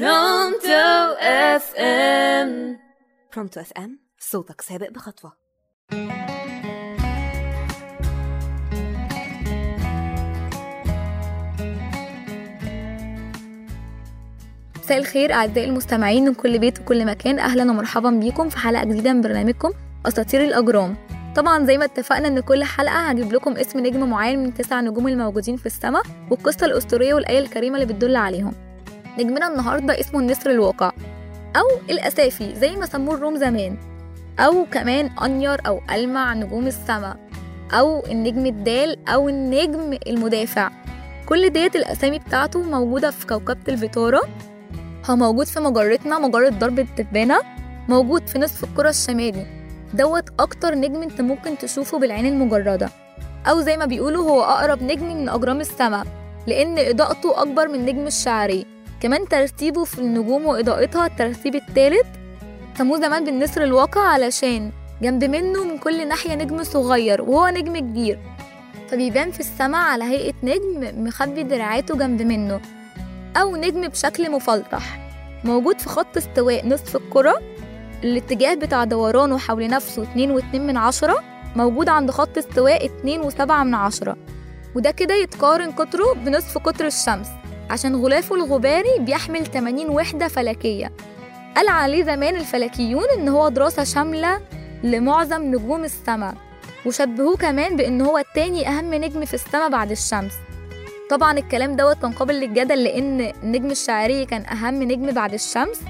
Pronto FM Pronto FM صوتك سابق بخطوة. مساء الخير أعزائي المستمعين من كل بيت وكل مكان أهلا ومرحبا بيكم في حلقة جديدة من برنامجكم أساطير الأجرام. طبعا زي ما اتفقنا إن كل حلقة هجيب لكم اسم نجم معين من تسع نجوم الموجودين في السماء والقصة الأسطورية والآية الكريمة اللي بتدل عليهم. نجمنا النهاردة اسمه النسر الواقع أو الأسافي زي ما سموه الروم زمان أو كمان أنير أو ألمع نجوم السماء أو النجم الدال أو النجم المدافع. كل ديت الأسامي بتاعته موجودة في كوكبة الفيتورا. هو موجود في مجرتنا مجرة درب التبانة موجود في نصف الكرة الشمالي. دوت أكتر نجم أنت ممكن تشوفه بالعين المجردة. أو زي ما بيقولوا هو أقرب نجم من أجرام السماء لأن إضاءته أكبر من نجم الشعري. كمان ترتيبه في النجوم وإضاءتها الترتيب التالت سموه زمان بالنسر الواقع علشان جنب منه من كل ناحية نجم صغير وهو نجم كبير فبيبان في السماء على هيئة نجم مخبي دراعاته جنب منه أو نجم بشكل مفلطح موجود في خط استواء نصف الكرة الاتجاه بتاع دورانه حول نفسه اتنين واتنين من عشرة موجود عند خط استواء اتنين وسبعة من عشرة وده كده يتقارن قطره بنصف قطر الشمس. عشان غلافه الغباري بيحمل 80 وحدة فلكية. قال عليه زمان الفلكيون إن هو دراسة شاملة لمعظم نجوم السماء وشبهوه كمان بإن هو تاني أهم نجم في السماء بعد الشمس. طبعا الكلام دوت كان قابل للجدل لأن النجم الشعري كان أهم نجم بعد الشمس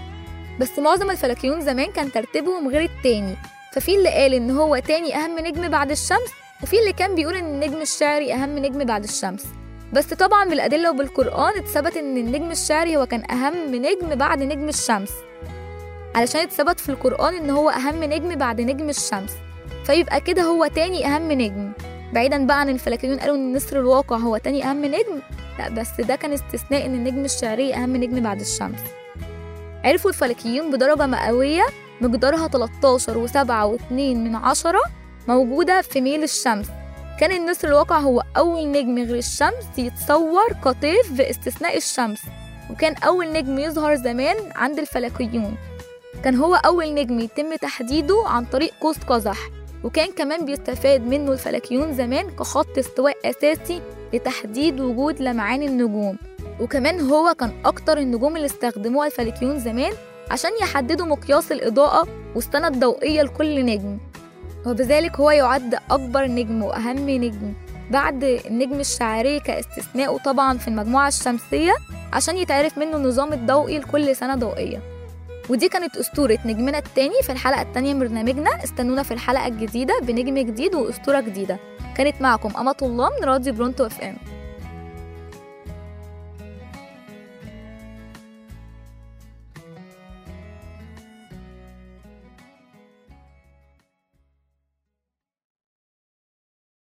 بس معظم الفلكيون زمان كان ترتيبهم غير التاني. ففي اللي قال إن هو تاني أهم نجم بعد الشمس وفي اللي كان بيقول إن النجم الشعري أهم نجم بعد الشمس. بس طبعا بالأدلة وبالقرآن اتثبت إن النجم الشعري هو كان أهم نجم بعد نجم الشمس. علشان اتثبت في القرآن إن هو أهم نجم بعد نجم الشمس. فيبقى كده هو تاني أهم نجم. بعيدا بقى عن الفلكيون قالوا إن نسر الواقع هو تاني أهم نجم. لا بس ده كان استثناء إن النجم الشعري أهم نجم بعد الشمس. عرفوا الفلكيون بدرجة مئوية مقدارها 13 و7 و2 من عشرة موجودة في ميل الشمس. كان النسر الواقع هو أول نجم غير الشمس يتصور كطيف باستثناء الشمس وكان أول نجم يظهر زمان عند الفلكيون. كان هو أول نجم يتم تحديده عن طريق قوس قزح وكان كمان بيستفاد منه الفلكيون زمان كخط استواء أساسي لتحديد وجود لمعان النجوم. وكمان هو كان أكتر النجوم اللي استخدموها الفلكيون زمان عشان يحددوا مقياس الإضاءة والسنة الضوئية لكل نجم. وبذلك هو يعد أكبر نجم وأهم نجم بعد النجم الشعري كاستثنائه طبعا في المجموعة الشمسية عشان يتعرف منه النظام الضوئي لكل سنة ضوئية. ودي كانت أسطورة نجمنا التاني في الحلقة التانية من برنامجنا. استنونا في الحلقة الجديدة بنجم جديد وأسطورة جديدة. كانت معكم أمة الله من راديو برونتو إف إم.